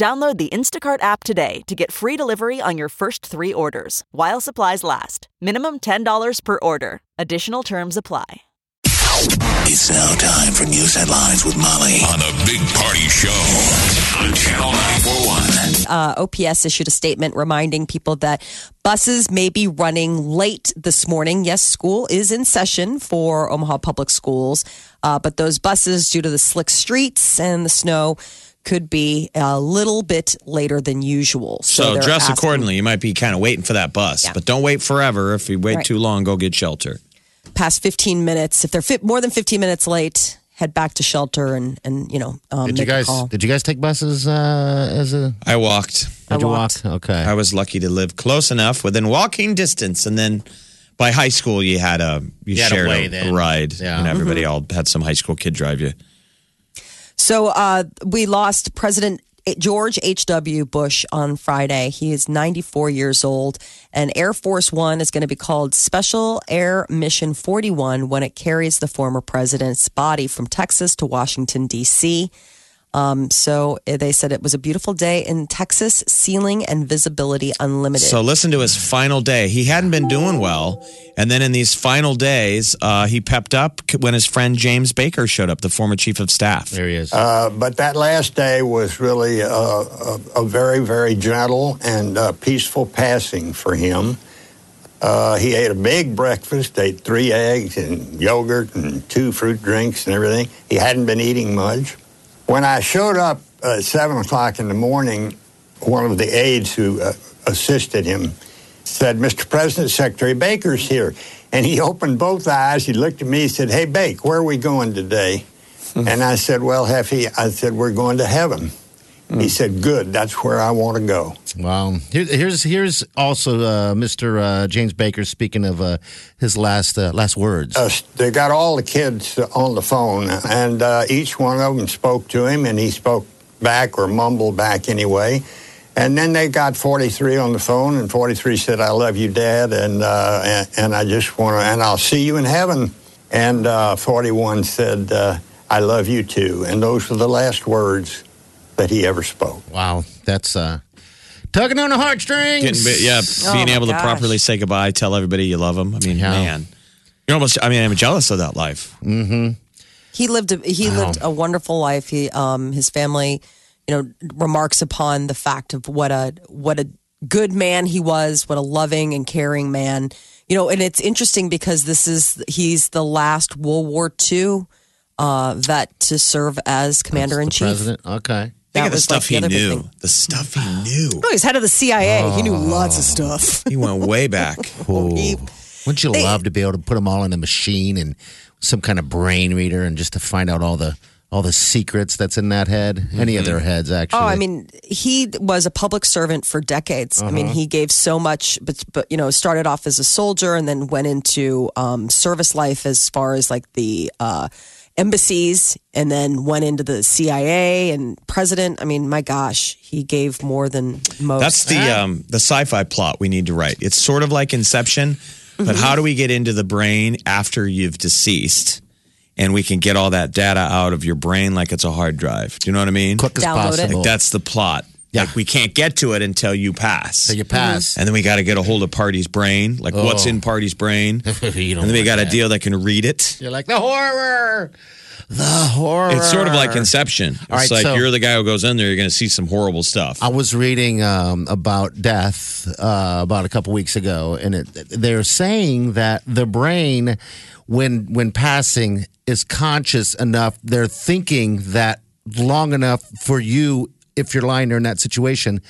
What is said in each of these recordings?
Download the Instacart app today to get free delivery on your first three orders while supplies last. Minimum $10 per order. Additional terms apply. It's now time for news headlines with Molly on the Big Party Show on Channel 941. uh, OPS issued a statement reminding people that buses may be running late this morning. Yes, school is in session for Omaha Public Schools, uh, but those buses, due to the slick streets and the snow, could be a little bit later than usual. So, they're dress asking- accordingly. You might be kind of waiting for that bus, but don't wait forever. If you wait Right. too long, go get shelter. Past 15 minutes, if they're fit, more than 15 minutes late, head back to shelter and, and you know, um, Did you make a guys call. did you guys take buses uh, as a I walked. did you walked. walk? Okay. I was lucky to live close enough within walking distance, and then by high school you had a you, You had a shared way a, ride. Yeah. You know, Mm-hmm. everybody all had some high school kid drive you. So uh, we lost President George H.W. Bush on Friday. He is 94 years old, and Air Force One is going to be called Special Air Mission 41 when it carries the former president's body from Texas to Washington, D.C. Um, so uh, they said it was a beautiful day in Texas, ceiling and visibility unlimited. So listen to his final day. He hadn't been doing well, and then in these final days, uh, he pepped up when his friend James Baker showed up, the former chief of staff. there he is. Uh, but that last day was really a, a, a very, very gentle and uh, peaceful passing for him. Uh, he ate a big breakfast, ate three eggs and yogurt and two fruit drinks and everything. He hadn't been eating much. When I showed up at 7 o'clock in the morning, one of the aides who uh, assisted him said, Mr. President, Secretary Baker's here. And he opened both eyes. He looked at me. He said, Hey, Bake, where are we going today? and I said, Well, Jefe, I said, We're going to heaven. He said, Good, that's where I want to go. Wow. Here, here's here's also uh, Mr. Uh, James Baker speaking of uh, his last uh, last words. Uh, they got all the kids on the phone, and uh, each one of them spoke to him, and he spoke back or mumbled back anyway. And then they got 43 on the phone, and 43 said, "I love you, Dad, and uh, and, and I just want to, and I'll see you in heaven." And uh, 41 said, uh, "I love you too," and those were the last words that he ever spoke. wow, that's uh, tugging on the heartstrings. Getting, yeah, Oh, being my able to properly say goodbye, tell everybody you love them. I mean, Yeah. man, you're almost. I mean, I'm jealous of that life. Mm-hmm. he lived a, he lived a wonderful life. He um his family, you know, remarks upon the fact of what a what a good man he was, what a loving and caring man. You know, and it's interesting because this is he's the last World War II uh, vet to serve as commander in The chief. president. Okay. Think of the was, like, stuff he knew. thing. The stuff he knew. Oh, he's head of the CIA. He knew lots of stuff. He went way back. He- Wouldn't you They- love to be able to put them all in a machine and some kind of brain reader and just to find out all the all the secrets that's in that head? Any of their heads, actually. Oh, I mean, he was a public servant for decades. I mean, he gave so much, but but you know, started off as a soldier and then went into um, service life as far as like the uh, embassies, and then went into the CIA and president. I mean, my gosh, he gave more than most. That's the um, the sci-fi plot we need to write. It's sort of like Inception, but how do we get into the brain after you've deceased, and we can get all that data out of your brain like it's a hard drive? Do you know what I mean? quick as Download possible. Like that's the plot. Yeah. Like we can't get to it until you pass. so you pass. and then we got to get a hold of Party's brain. Like what's Oh. in Party's brain? And then we want got a deal that can read it. You're like the horror, the horror. It's sort of like Inception. It's right, like so- you're the guy who goes in there, you're going to see some horrible stuff. I was reading um, about death uh, about a couple weeks ago, and it, they're saying that the brain, when when passing, is conscious enough. They're thinking that long enough for you, if you're lying there in that situation,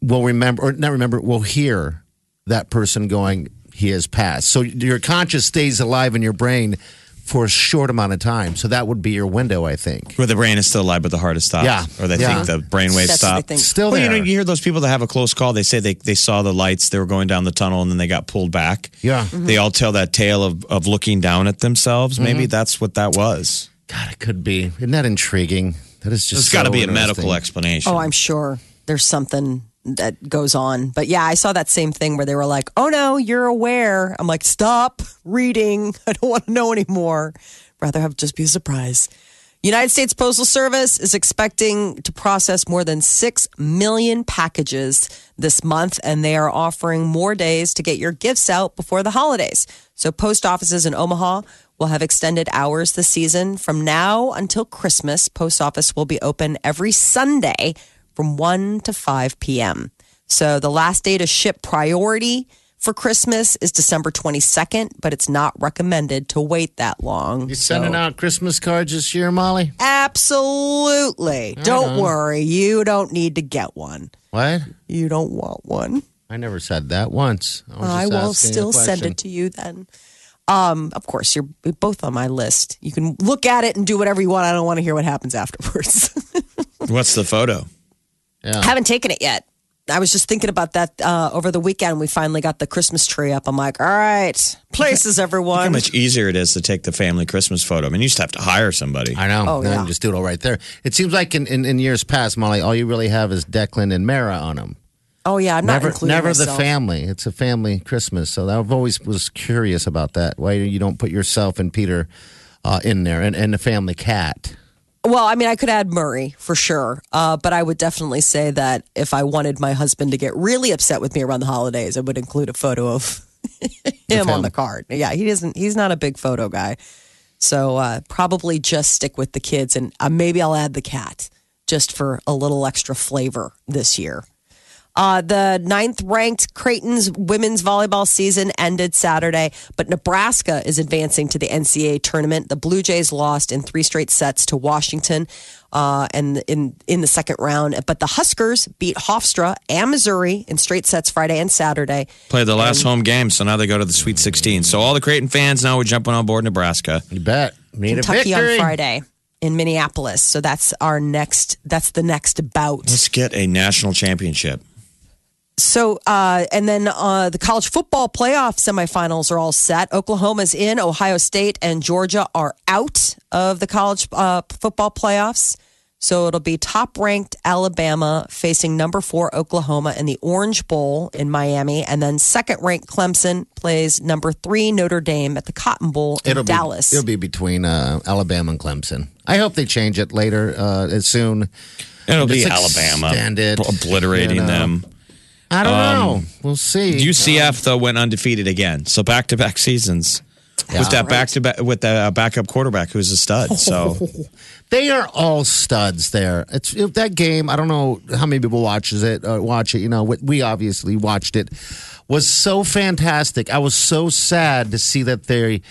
will remember or not remember, will hear that person going, "He has passed." So your conscious stays alive in your brain for a short amount of time. So that would be your window, I think. Where the brain is still alive, but the heart is stopped. Yeah. Or they Yeah. think the brainwaves That's what they stop. Still Well, you know, you hear those people that have a close call. They say they, they saw the lights. They were going down the tunnel, and then they got pulled back. Yeah. They all tell that tale of, of looking down at themselves. Maybe Mm-hmm. that's what that was. God, it could be. Isn't that intriguing? That is just. There's got to be a medical explanation. Oh, I'm sure there's something that goes on. But yeah, I saw that same thing where they were like, oh no, you're aware. I'm like, stop reading. I don't want to know anymore. Rather have just be a surprise. United States Postal Service is expecting to process more than 6 million packages this month, and they are offering more days to get your gifts out before the holidays. So, post offices in Omaha will have extended hours this season. From now until Christmas, post office will be open every Sunday from 1 to 5 p.m. So, the last day to ship priority for Christmas is December 22nd, but it's not recommended to wait that long. You sending So- out Christmas cards this year, Molly? Absolutely. Don't worry. You don't need to get one. What? You don't want one. I never said that once. I, was I just will still send it to you then. Um, of course, you're both on my list. You can look at it and do whatever you want. I don't want to hear what happens afterwards. What's the photo? Yeah. Haven't taken it yet. I was just thinking about that uh, over the weekend. We finally got the Christmas tree up. I'm like, all right, places, everyone. How everyone. much easier it is to take the family Christmas photo. I mean, you just have to hire somebody. I know. Oh, yeah. just do it all right there. It seems like in, in, in years past, Molly, all you really have is Declan and Mara on them. Oh yeah, I'm not Never, including never the family. It's a family Christmas. So I've always was curious about that. Why you don't put yourself and Peter uh, in there, and, and the family cat. Well, I mean, I could add Murray for sure, uh, but I would definitely say that if I wanted my husband to get really upset with me around the holidays, I would include a photo of him on the card. Yeah, he doesn't. He's not a big photo guy, so uh, probably just stick with the kids, and uh, maybe I'll add the cat just for a little extra flavor this year. Uh, the ninth ranked Creighton's women's volleyball season ended Saturday, but Nebraska is advancing to the NCAA tournament. The Blue Jays lost in three straight sets to Washington uh, and in, in the second round. But the Huskers beat Hofstra and Missouri in straight sets Friday and Saturday. Played the last home game, so now they go to the Sweet 16. So all the Creighton fans now are jumping on board Nebraska. You bet. Need Kentucky a on. Friday in Minneapolis. So that's our next, that's the next bout. Let's get a national championship. So, uh, and then uh, the college football playoff semifinals are all set. Oklahoma's in, Ohio State and Georgia are out of the college uh, football playoffs. So it'll be top ranked Alabama facing number four Oklahoma in the Orange Bowl in Miami. And then second ranked Clemson plays number three Notre Dame at the Cotton Bowl in It'll Dallas. Be, it'll be between uh, Alabama and Clemson. I hope they change it later, uh, as soon. It'll be It's Alabama extended, obliterating you know. them. I don't Um, know. We'll see. UCF though went undefeated again, so back to back seasons with that back to back with the uh, backup quarterback who's a stud. So They are all studs there. It's if that game. I don't know how many people watches it. Uh, watch it. You know, we- we obviously watched it. Was so fantastic. I was so sad to see that they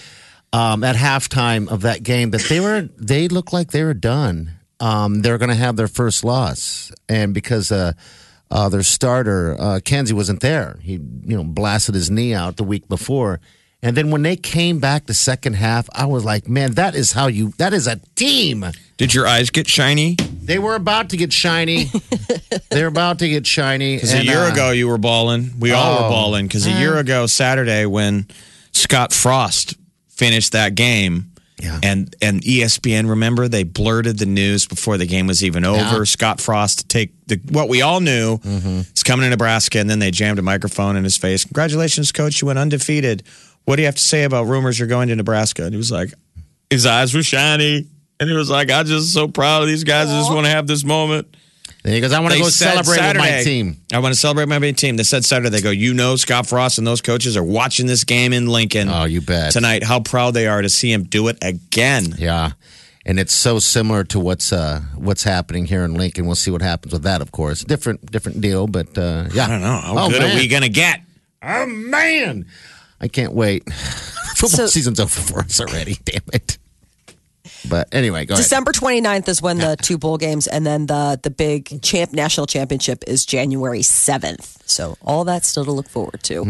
um, at halftime of that game that they were they looked like they were done. Um, they're going to have their first loss, and because uh, uh, their starter uh, Kenzie wasn't there, he you know blasted his knee out the week before. And then when they came back the second half, I was like, man, that is how you, that is a team. did your eyes get shiny? They were about to get shiny. They're about to get shiny. Because a year uh, ago you were balling. We all were Oh. balling. Because a year ago Saturday when Scott Frost finished that game. Yeah. And and ESPN, remember they blurted the news before the game was even over. Yeah. Scott Frost to take the what we all knew Mm-hmm. is coming to Nebraska, and then they jammed a microphone in his face. Congratulations, coach! You went undefeated. What do you have to say about rumors you're going to Nebraska? And he was like, his eyes were shiny, and he was like, I'm just so proud of these guys. I just want to have this moment. Then he goes, I want to go said celebrate with my team. I want to celebrate my team. They said Saturday, they go, you know, Scott Frost and those coaches are watching this game in Lincoln Oh, you bet. tonight. How proud they are to see him do it again. Yeah. And it's so similar to what's uh, what's happening here in Lincoln. We'll see what happens with that, of course. Different different deal, but uh, yeah. I don't know. How oh, good man. are we going to get? Oh man, I can't wait. Football So- season's over for us already. Damn it. But anyway, go ahead. December 29th is when the two bowl games and then the the big champ national championship is January 7th. So all that still to look forward to.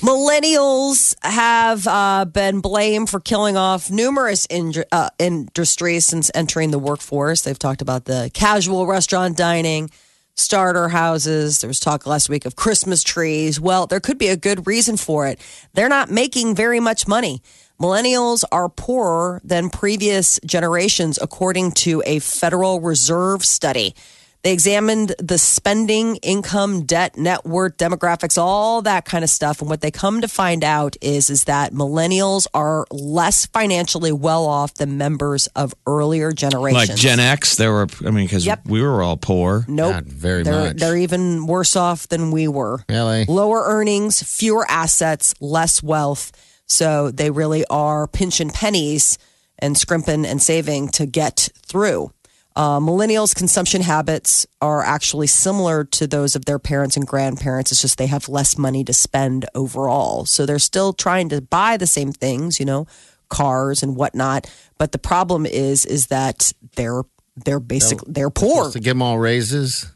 Millennials have uh, been blamed for killing off numerous in- uh, industries since entering the workforce. They've talked about the casual restaurant dining, starter houses. There was talk last week of Christmas trees. Well, there could be a good reason for it. They're not making very much money. Millennials are poorer than previous generations, according to a Federal Reserve study. They examined the spending, income, debt, net worth, demographics, all that kind of stuff. And what they come to find out is, is that millennials are less financially well off than members of earlier generations. Like Gen X, there were. I mean, because Yep. we were all poor. Nope. Not very they're, much. They're even worse off than we were. Really? Lower earnings, fewer assets, less wealth. So they really are pinching pennies and scrimping and saving to get through. Uh, millennials' consumption habits are actually similar to those of their parents and grandparents. It's just they have less money to spend overall. So they're still trying to buy the same things, you know, cars and whatnot. But the problem is, is that they're they're basically they're poor. to give them all raises.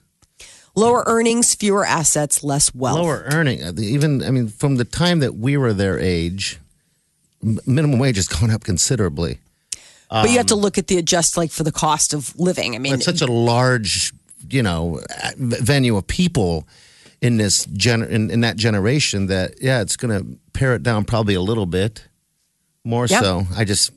Lower earnings, fewer assets, less wealth. Lower earning, uh, even I mean, from the time that we were their age, minimum wage has gone up considerably. but you have to look at the adjust like for the cost of living. I mean, It's such a large, you know, venue of people in this gen in, in that generation that yeah, it's going to pare it down probably a little bit more. Yeah. So I just,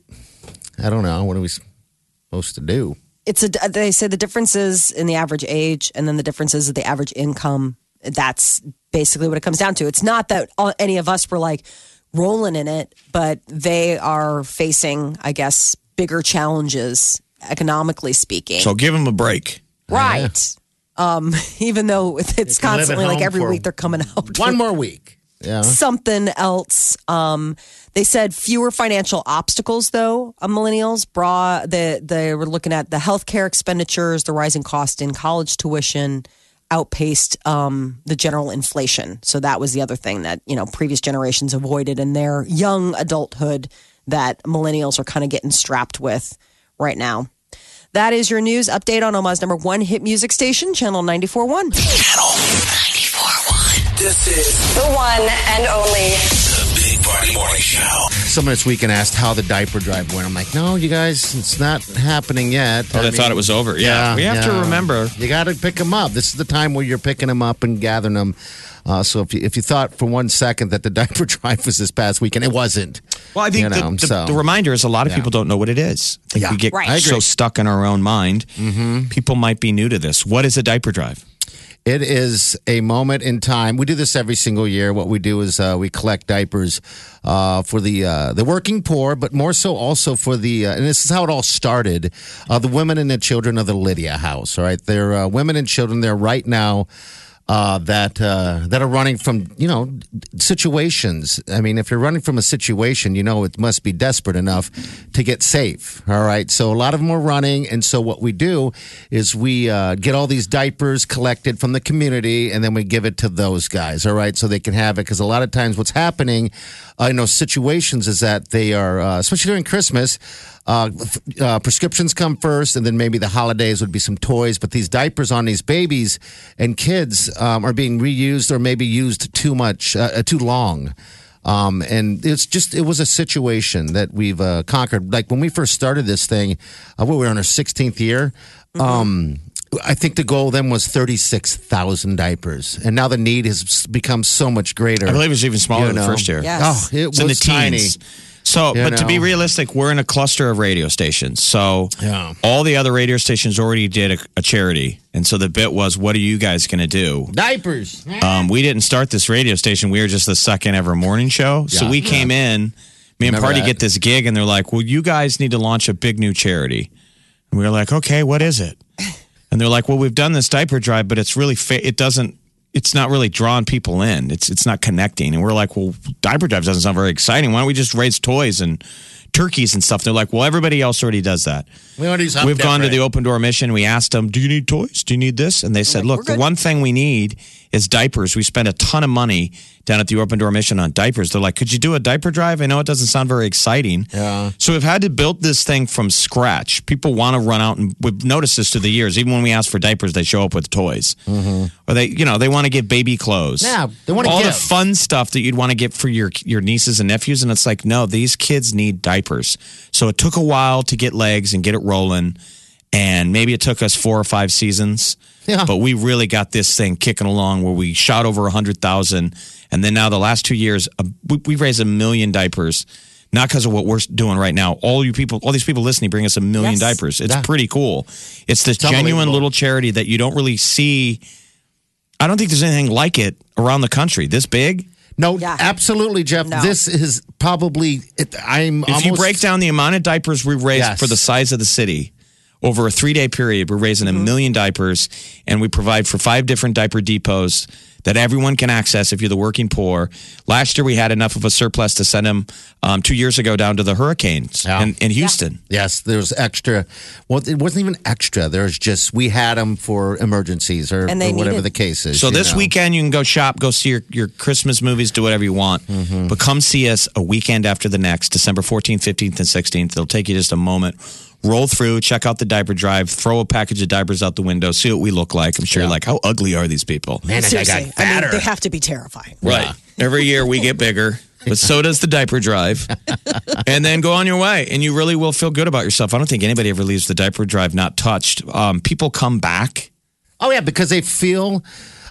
I don't know. What are we supposed to do? It's a they say the differences in the average age and then the differences of the average income. That's basically what it comes down to. It's not that all, any of us were like rolling in it, but they are facing, I guess, bigger challenges economically speaking. So give them a break. right. Um, even though it's can live at constantly like every week they're coming out One more week. Yeah. something else. Um, they said fewer financial obstacles, though. Uh, millennials brought the they were looking at the healthcare expenditures, the rising cost in college tuition outpaced um, the general inflation. So that was the other thing that you know previous generations avoided in their young adulthood that millennials are kind of getting strapped with right now. That is your news update on Omaha's number one hit music station, Channel 94.1. Channel 94.1. This is The one and only. The Big Party Morning Show. Someone this weekend asked how the diaper drive went. I'm like, no, you guys, it's not happening yet. Oh, I they mean, thought it was over. Yeah, we have to remember. You got to pick them up. This is the time where you're picking them up and gathering them. Uh, so if you, if you thought for one second that the diaper drive was this past weekend, it wasn't. Well, I think You know, the, the, so- the reminder is a lot of Yeah. people don't know what it is. I think Yeah. we get Right. So stuck in our own mind. Mm-hmm. People might be new to this. What is a diaper drive? It is a moment in time. We do this every single year. What we do is uh, we collect diapers uh, for the uh, the working poor, but more so also for the uh, and this is how it all started. Uh, the women and the children of the Lydia House. All right, they're uh, women and children there right now. Uh, that uh, that are running from you know situations. I mean, if you're running from a situation, you know it must be desperate enough to get safe. All right, so a lot of them are running, and so what we do is we uh, get all these diapers collected from the community, and then we give it to those guys. All right, so they can have it because a lot of times what's happening uh, in those situations is that they are, uh, especially during Christmas. Uh, uh, prescriptions come first, and then maybe the holidays would be some toys. But these diapers on these babies and kids um, are being reused or maybe used too much, uh, uh, too long. Um, and it's just, it was a situation that we've uh, conquered. Like when we first started this thing, uh, we were on our 16th year. Um, I think the goal then was 36,000 diapers. And now the need has become so much greater. I believe it was even smaller You the first year. Yes. Oh, it It's in the was tiny. Teens. So, You but to be realistic, we're in a cluster of radio stations. So, Yeah. all the other radio stations already did a, a charity. And so the bit was, what are you guys going to do? Diapers. Um, we didn't start this radio station. We were just the second ever morning show. So Yeah. we came in, me and Remember Party that? get this gig, and they're like, well, you guys need to launch a big new charity. And we were like, okay, what is it? And they're like, well, we've done this diaper drive, but it's really, fa- it doesn't, it's not really drawing people in. It's it's not connecting. And we're like, well, diaper drive doesn't sound very exciting. Why don't we just raise toys and turkeys and stuff? They're like, well, everybody else already does that. We want to do something We've gone to the open door mission. We asked them, "Do you need toys? Do you need this?" And they said, "Look, the one thing we need is diapers. We spend a ton of money down at the Open Door Mission on diapers. They're like, could you do a diaper drive? I know it doesn't sound very exciting. Yeah. So we've had to build this thing from scratch. People want to run out and we've noticed this through the years. Even when we ask for diapers, they show up with toys. Mm-hmm. Or they, you know, they want to get baby clothes. Yeah, they wanna all the fun stuff that you'd want to get for your your nieces and nephews. And it's like, no, these kids need diapers. So it took a while to get legs and get it rolling. And maybe it took us four or five seasons. Yeah. But we really got this thing kicking along where we shot over 100,000. And then now the last two years, uh, we, we raised a million diapers. Not because of what we're doing right now. All you people, all these people listening, bring us a million Yes. diapers. It's Yeah. pretty cool. It's this genuine little charity that you don't really see. I don't think there's anything like it around the country. This big. No, Yeah. absolutely, Jeff. No. This is probably. It, I'm If almost. you break down the amount of diapers we raised Yes. for the size of the city over a three day period, we're raising Mm-hmm. a million diapers and we provide for five different diaper depots that everyone can access if you're the working poor. Last year, we had enough of a surplus to send them um, two years ago down to the hurricanes Yeah. in, in Houston. Yes, there's extra. Well, it wasn't even extra. There's just we had them for emergencies or, And they or whatever needed- the case is. So this know. weekend, you can go shop, go see your, your Christmas movies, do whatever you want. Mm-hmm. But come see us a weekend after the next, December 14th, 15th, and 16th. It'll take you just a moment. Roll through, check out the diaper drive, throw a package of diapers out the window, see what we look like. I'm sure you're like, how ugly are these people? man, I Seriously, got I mean, fatter. they have to be terrifying. Right. Every year we get bigger, but so does the diaper drive. and then go on your way, and you really will feel good about yourself. I don't think anybody ever leaves the diaper drive not touched. Um, people come back. oh yeah, because they feel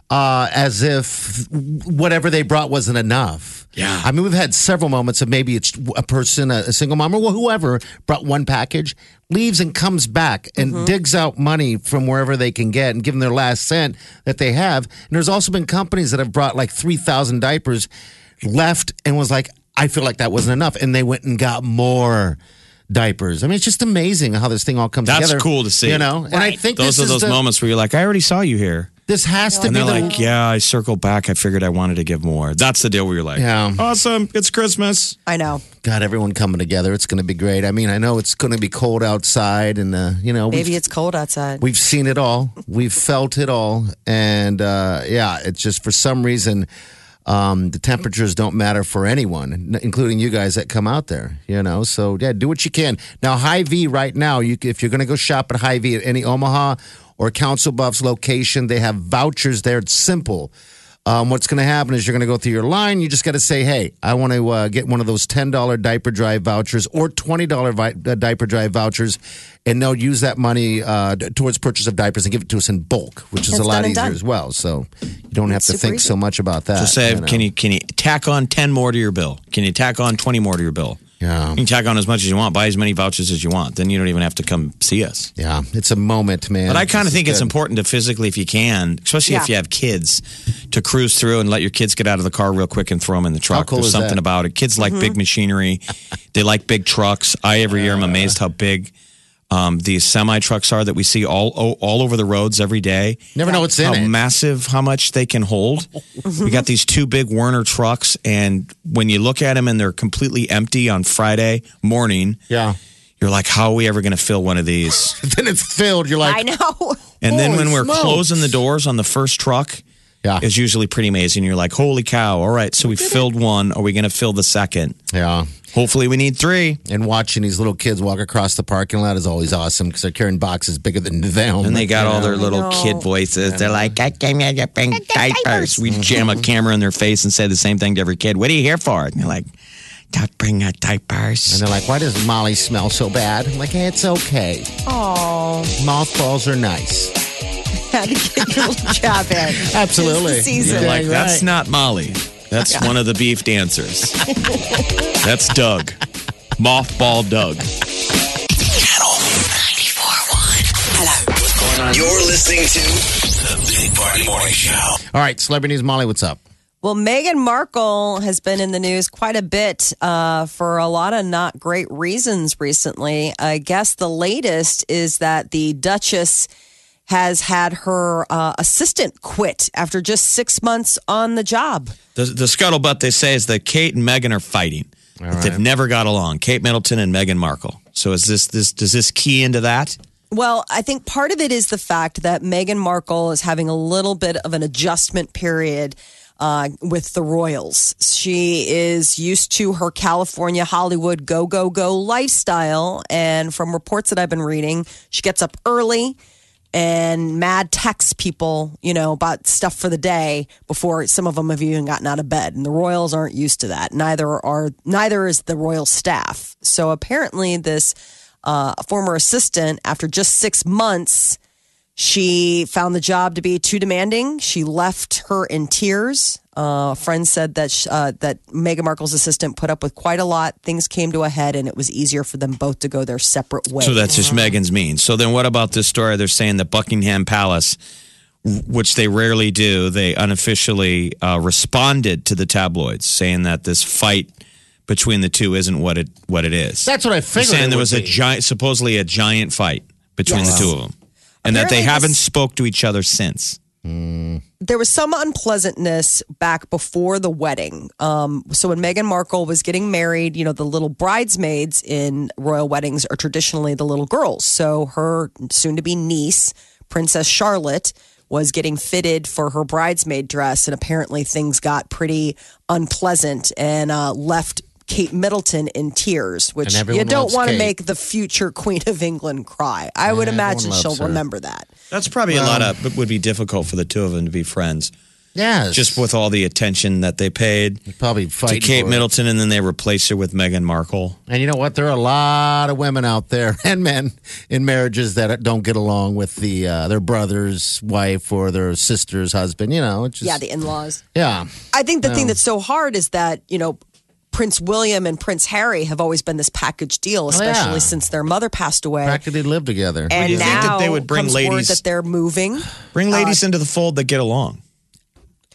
uh, as if whatever they brought wasn't enough. Yeah. I mean, we've had several moments of maybe it's a person, a, a single mom, or whoever brought one package, leaves and comes back and mm-hmm. digs out money from wherever they can get and give them their last cent that they have. And there's also been companies that have brought like 3,000 diapers left and was like, I feel like that wasn't enough. And they went and got more diapers. I mean, it's just amazing how this thing all comes That's together. That's cool to see. You know? And I think Those this are is those the- moments where you're like, I already saw you here. This has to And be they're the like, yeah, I circled back. I figured I wanted to give more. That's the deal where you're like, Yeah. awesome. It's Christmas. I know. God, everyone coming together. It's going to be great. I mean, I know it's going to be cold outside, and uh, you know, Maybe we've, it's cold outside. we've seen it all, we've felt it all, and uh, yeah, it's just for some reason um, the temperatures don't matter for anyone, n- including you guys that come out there. You know, so yeah, do what you can. Now, Hy-Vee right now, you if you're going to go shop at Hy-Vee at any Omaha or Council Bluffs location, they have vouchers there. It's simple. Um, what's going to happen is you're going to go through your line. You just got to say, "Hey, I want to uh, get one of those ten dollar diaper drive vouchers or twenty dollar vi- uh, diaper drive vouchers," and they'll use that money uh, towards purchase of diapers and give it to us in bulk, which is It's a lot easier done. as well. So you don't have to think easy. so much about that. Just say, you know. can you can you tack on ten more to your bill? Can you tack on twenty more to your bill? Yeah. You can tack on as much as you want. Buy as many vouchers as you want. Then you don't even have to come see us. Yeah, it's a moment, man. But I kind of This is think it's important to physically, if you can, especially if you have kids, to cruise through and let your kids get out of the car real quick and throw them in the truck. cool There's is something that? about it. Kids like mm-hmm. big machinery. they like big trucks. I every year I'm amazed how big um, these semi trucks are that we see all all all over the roads every day. Never know what's in how it. massive, how much they can hold. we got these two big Werner trucks, and when you look at them and they're completely empty on Friday morning, Yeah. you're like, how are we ever going to fill one of these? then it's filled. You're like, I know. And then Holy when we're smokes. closing the doors on the first truck, Yeah. is usually pretty amazing. You're like, holy cow! All right, so we filled one. Are we going to fill the second? yeah. Hopefully, we need three. And watching these little kids walk across the parking lot is always awesome because they're carrying boxes bigger than them. And they got all know? their little kid voices. They're like, I came here to bring diapers. We jam a camera in their face and say the same thing to every kid. What are you here for? And they're like, to bring a diapers. And they're like, why does Molly smell so bad? I'm like, hey, it's okay. Oh, Mothballs are nice. had to get your little job in. Absolutely. It's the season. They're like, Dang that's right. not Molly. That's one of the beef dancers. that's Doug. Mothball Doug. Channel 94.1. Hello. You're listening to The Big Party Morning Show. All right, celebrity news, Molly, what's up? Well, Meghan Markle has been in the news quite a bit uh, for a lot of not great reasons recently. I guess the latest is that the Duchess has had her uh, assistant quit after just six months on the job. The, the scuttlebutt they say is that Kate and Meghan are fighting. But They've never got along. Kate Middleton and Meghan Markle. So is this this does this key into that? Well, I think part of it is the fact that Meghan Markle is having a little bit of an adjustment period uh, with the royals. She is used to her California Hollywood go, go, go lifestyle. And from reports that I've been reading, she gets up early and mad texts people, you know, about stuff for the day before some of them have even gotten out of bed. And the royals aren't used to that. Neither are, neither is the royal staff. So apparently, this uh, former assistant, after just six months, she found the job to be too demanding. She left her in tears. Uh, a friend said that sh- uh, that Meghan Markle's assistant put up with quite a lot. Things came to a head, and it was easier for them both to go their separate ways. So that's just Meghan's mean. So then what about this story? They're saying that Buckingham Palace, which they rarely do, they unofficially uh, responded to the tabloids saying that this fight between the two isn't what it what it is. That's what I They're figured. saying it there would was a giant, supposedly a giant fight between Yes. the two of them, and that they haven't spoke to each other since. There was some unpleasantness back before the wedding. Um, so when Meghan Markle was getting married, you know, the little bridesmaids in royal weddings are traditionally the little girls. So her soon to be niece, Princess Charlotte, was getting fitted for her bridesmaid dress. And apparently things got pretty unpleasant and uh, left. Kate Middleton in tears, which you don't want to make the future Queen of England cry. I would imagine she'll her. remember that. That's probably a lot of. It would be difficult for the two of them to be friends, Yes. just with all the attention that they paid probably to Kate. Middleton, and then they replace her with Meghan Markle. And you know what? There are a lot of women out there and men in marriages that don't get along with the uh, their brother's wife or their sister's husband. You know, just, Yeah, the in laws. yeah. I think the thing that's so hard is that, you know, Prince William and Prince Harry have always been this package deal, especially yeah. since their mother passed away. Practically live together. and you think now that they would bring ladies- that they're moving. Bring Uh, ladies into the fold that get along.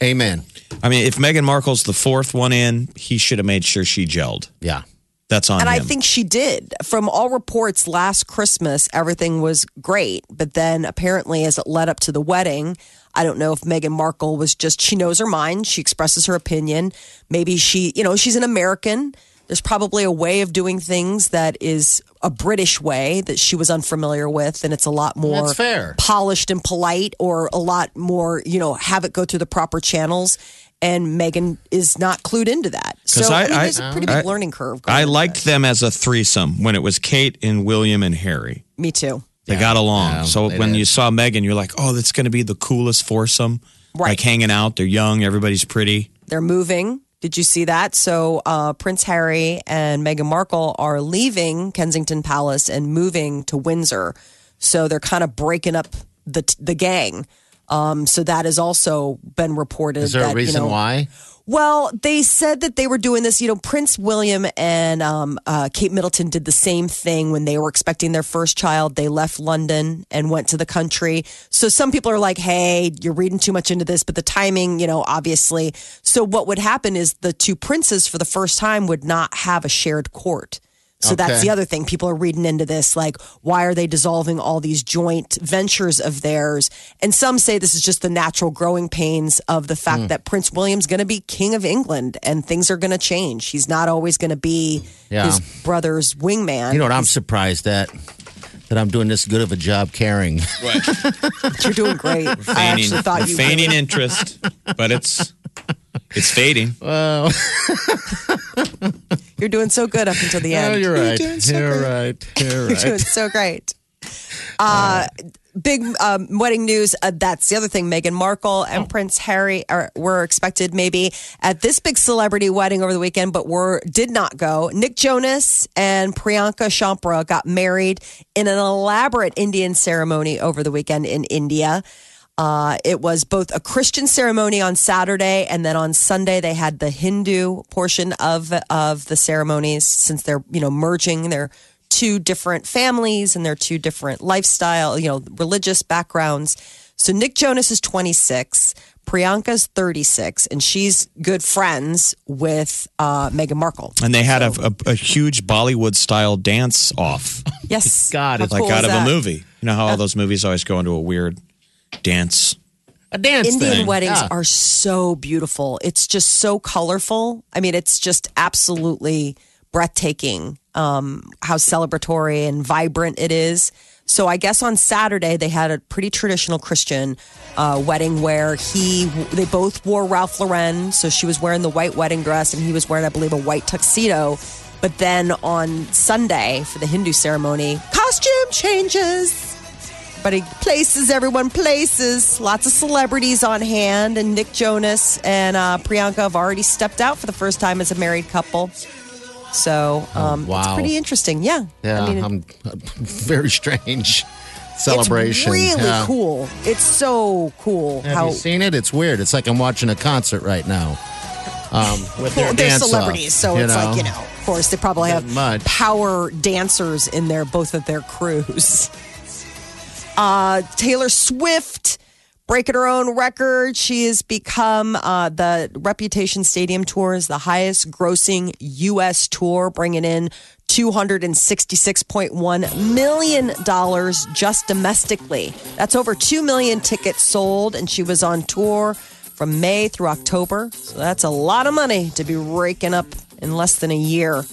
Amen. I mean, if Meghan Markle's the fourth one in, he should have made sure she gelled. Yeah. That's on And I think she did. From all reports, last Christmas, everything was great. But then apparently, as it led up to the wedding, I don't know if Meghan Markle was just, she knows her mind. She expresses her opinion. Maybe she, you know, she's an American. There's probably a way of doing things that is a British way that she was unfamiliar with. And it's a lot more That's fair. polished and polite, or a lot more, you know, have it go through the proper channels. And Meghan is not clued into that. So I- I, mean, there's a pretty big I- learning curve. going I liked this. them as a threesome when it was Kate and William and Harry. Me too. They got along. Yeah, so when did. you saw Meghan, you're like, oh, that's going to be the coolest foursome. Right. Like hanging out. They're young. Everybody's pretty. They're moving. Did you see that? So uh, Prince Harry and Meghan Markle are leaving Kensington Palace and moving to Windsor. So they're kind of breaking up the the gang. Um, so that has also been reported. Is there that, a reason you know, why? Well, they said that they were doing this. You know, Prince William and um, uh, Kate Middleton did the same thing when they were expecting their first child. They left London and went to the country. So some people are like, hey, you're reading too much into this, but the timing, you know, obviously. So what would happen is the two princes for the first time would not have a shared court. So that's the other thing. People are reading into this. Like, why are they dissolving all these joint ventures of theirs? And some say this is just the natural growing pains of the fact Hmm. that Prince William's going to be king of England and things are going to change. He's not always going to be Yeah. his brother's wingman. You know what I'm surprised at? That I'm doing this good of a job caring. Right. You're doing great. I feigning, actually thought we're you feigning interest, but it's it's fading. You're doing so good up until the end. Oh, you're right. doing so You're great. right. You're You're doing so great. Uh, big um, wedding news. Uh, that's the other thing. Meghan Markle and Prince Harry are were expected maybe at this big celebrity wedding over the weekend, but were did not go. Nick Jonas and Priyanka Chopra got married in an elaborate Indian ceremony over the weekend in India. Uh, it was both a Christian ceremony on Saturday, and then on Sunday they had the Hindu portion of of the ceremonies. Since they're you know merging their two different families and their two different lifestyle, you know, religious backgrounds. So Nick Jonas is 26, Priyanka's 36, and she's good friends with uh, Meghan Markle. And they had a, a, a huge Bollywood style dance off, Yes, God, it's like cool out is of a movie. You know how all those movies always go into a weird dance. A dance Indian thing. weddings Yeah. are so beautiful. It's just so colorful. I mean, it's just absolutely breathtaking um, how celebratory and vibrant it is. So I guess on Saturday they had a pretty traditional Christian uh, wedding where he they both wore Ralph Lauren. So she was wearing the white wedding dress and he was wearing, I believe, a white tuxedo. But then on Sunday for the Hindu ceremony, costume changes. He places everyone places. Lots of celebrities on hand, and Nick Jonas and uh, Priyanka have already stepped out for the first time as a married couple. So um, it's wow. pretty interesting. Yeah, Yeah, I mean, I'm very strange celebration. It's really Yeah. cool. It's so cool Have how you seen it? It's weird. It's like I'm watching a concert right now. Um, with their well, they're dance off, celebrities, so it's know? like you know. Of course, they probably have much. power dancers in their both of their crews. Uh, Taylor Swift breaking her own record. She has become uh, the Reputation Stadium tour is the highest grossing U.S. tour, bringing in two hundred and sixty six point one million dollars just domestically. That's over two million tickets sold, and she was on tour from May through October. So that's a lot of money to be raking up in less than a year.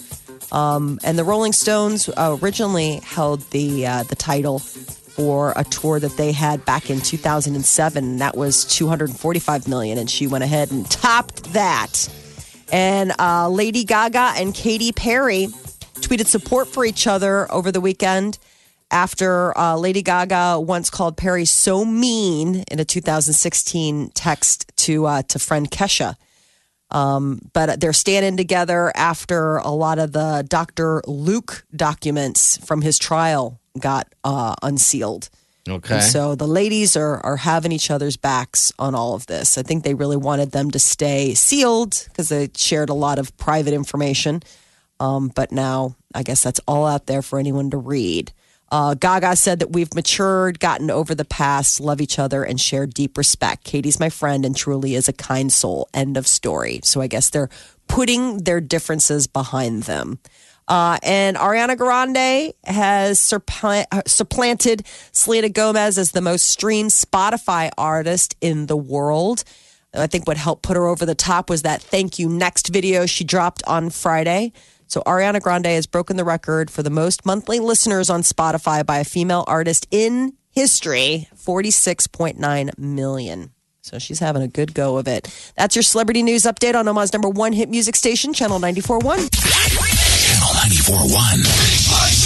Um, and the Rolling Stones originally held the uh, the title for a tour that they had back in 2007. And that was 245 million, and she went ahead and topped that. And uh, Lady Gaga and Katy Perry tweeted support for each other over the weekend after uh, Lady Gaga once called Perry so mean in a 2016 text to uh, to friend Kesha. Um, but they're standing together after a lot of the Dr. Luke documents from his trial got uh, unsealed. Okay. And so the ladies are are having each other's backs on all of this. I think they really wanted them to stay sealed because they shared a lot of private information. Um, but now I guess that's all out there for anyone to read. Uh, Gaga said that we've matured, gotten over the past, love each other, and share deep respect. Katy's my friend and truly is a kind soul. End of story. So I guess they're putting their differences behind them. Uh, and Ariana Grande has uh, supplanted Selena Gomez as the most streamed Spotify artist in the world. I think what helped put her over the top was that thank you next video she dropped on Friday. So Ariana Grande has broken the record for the most monthly listeners on Spotify by a female artist in history, 46.9 million. So she's having a good go of it. That's your celebrity news update on Omaha's number one hit music station, Channel 94.1. 941.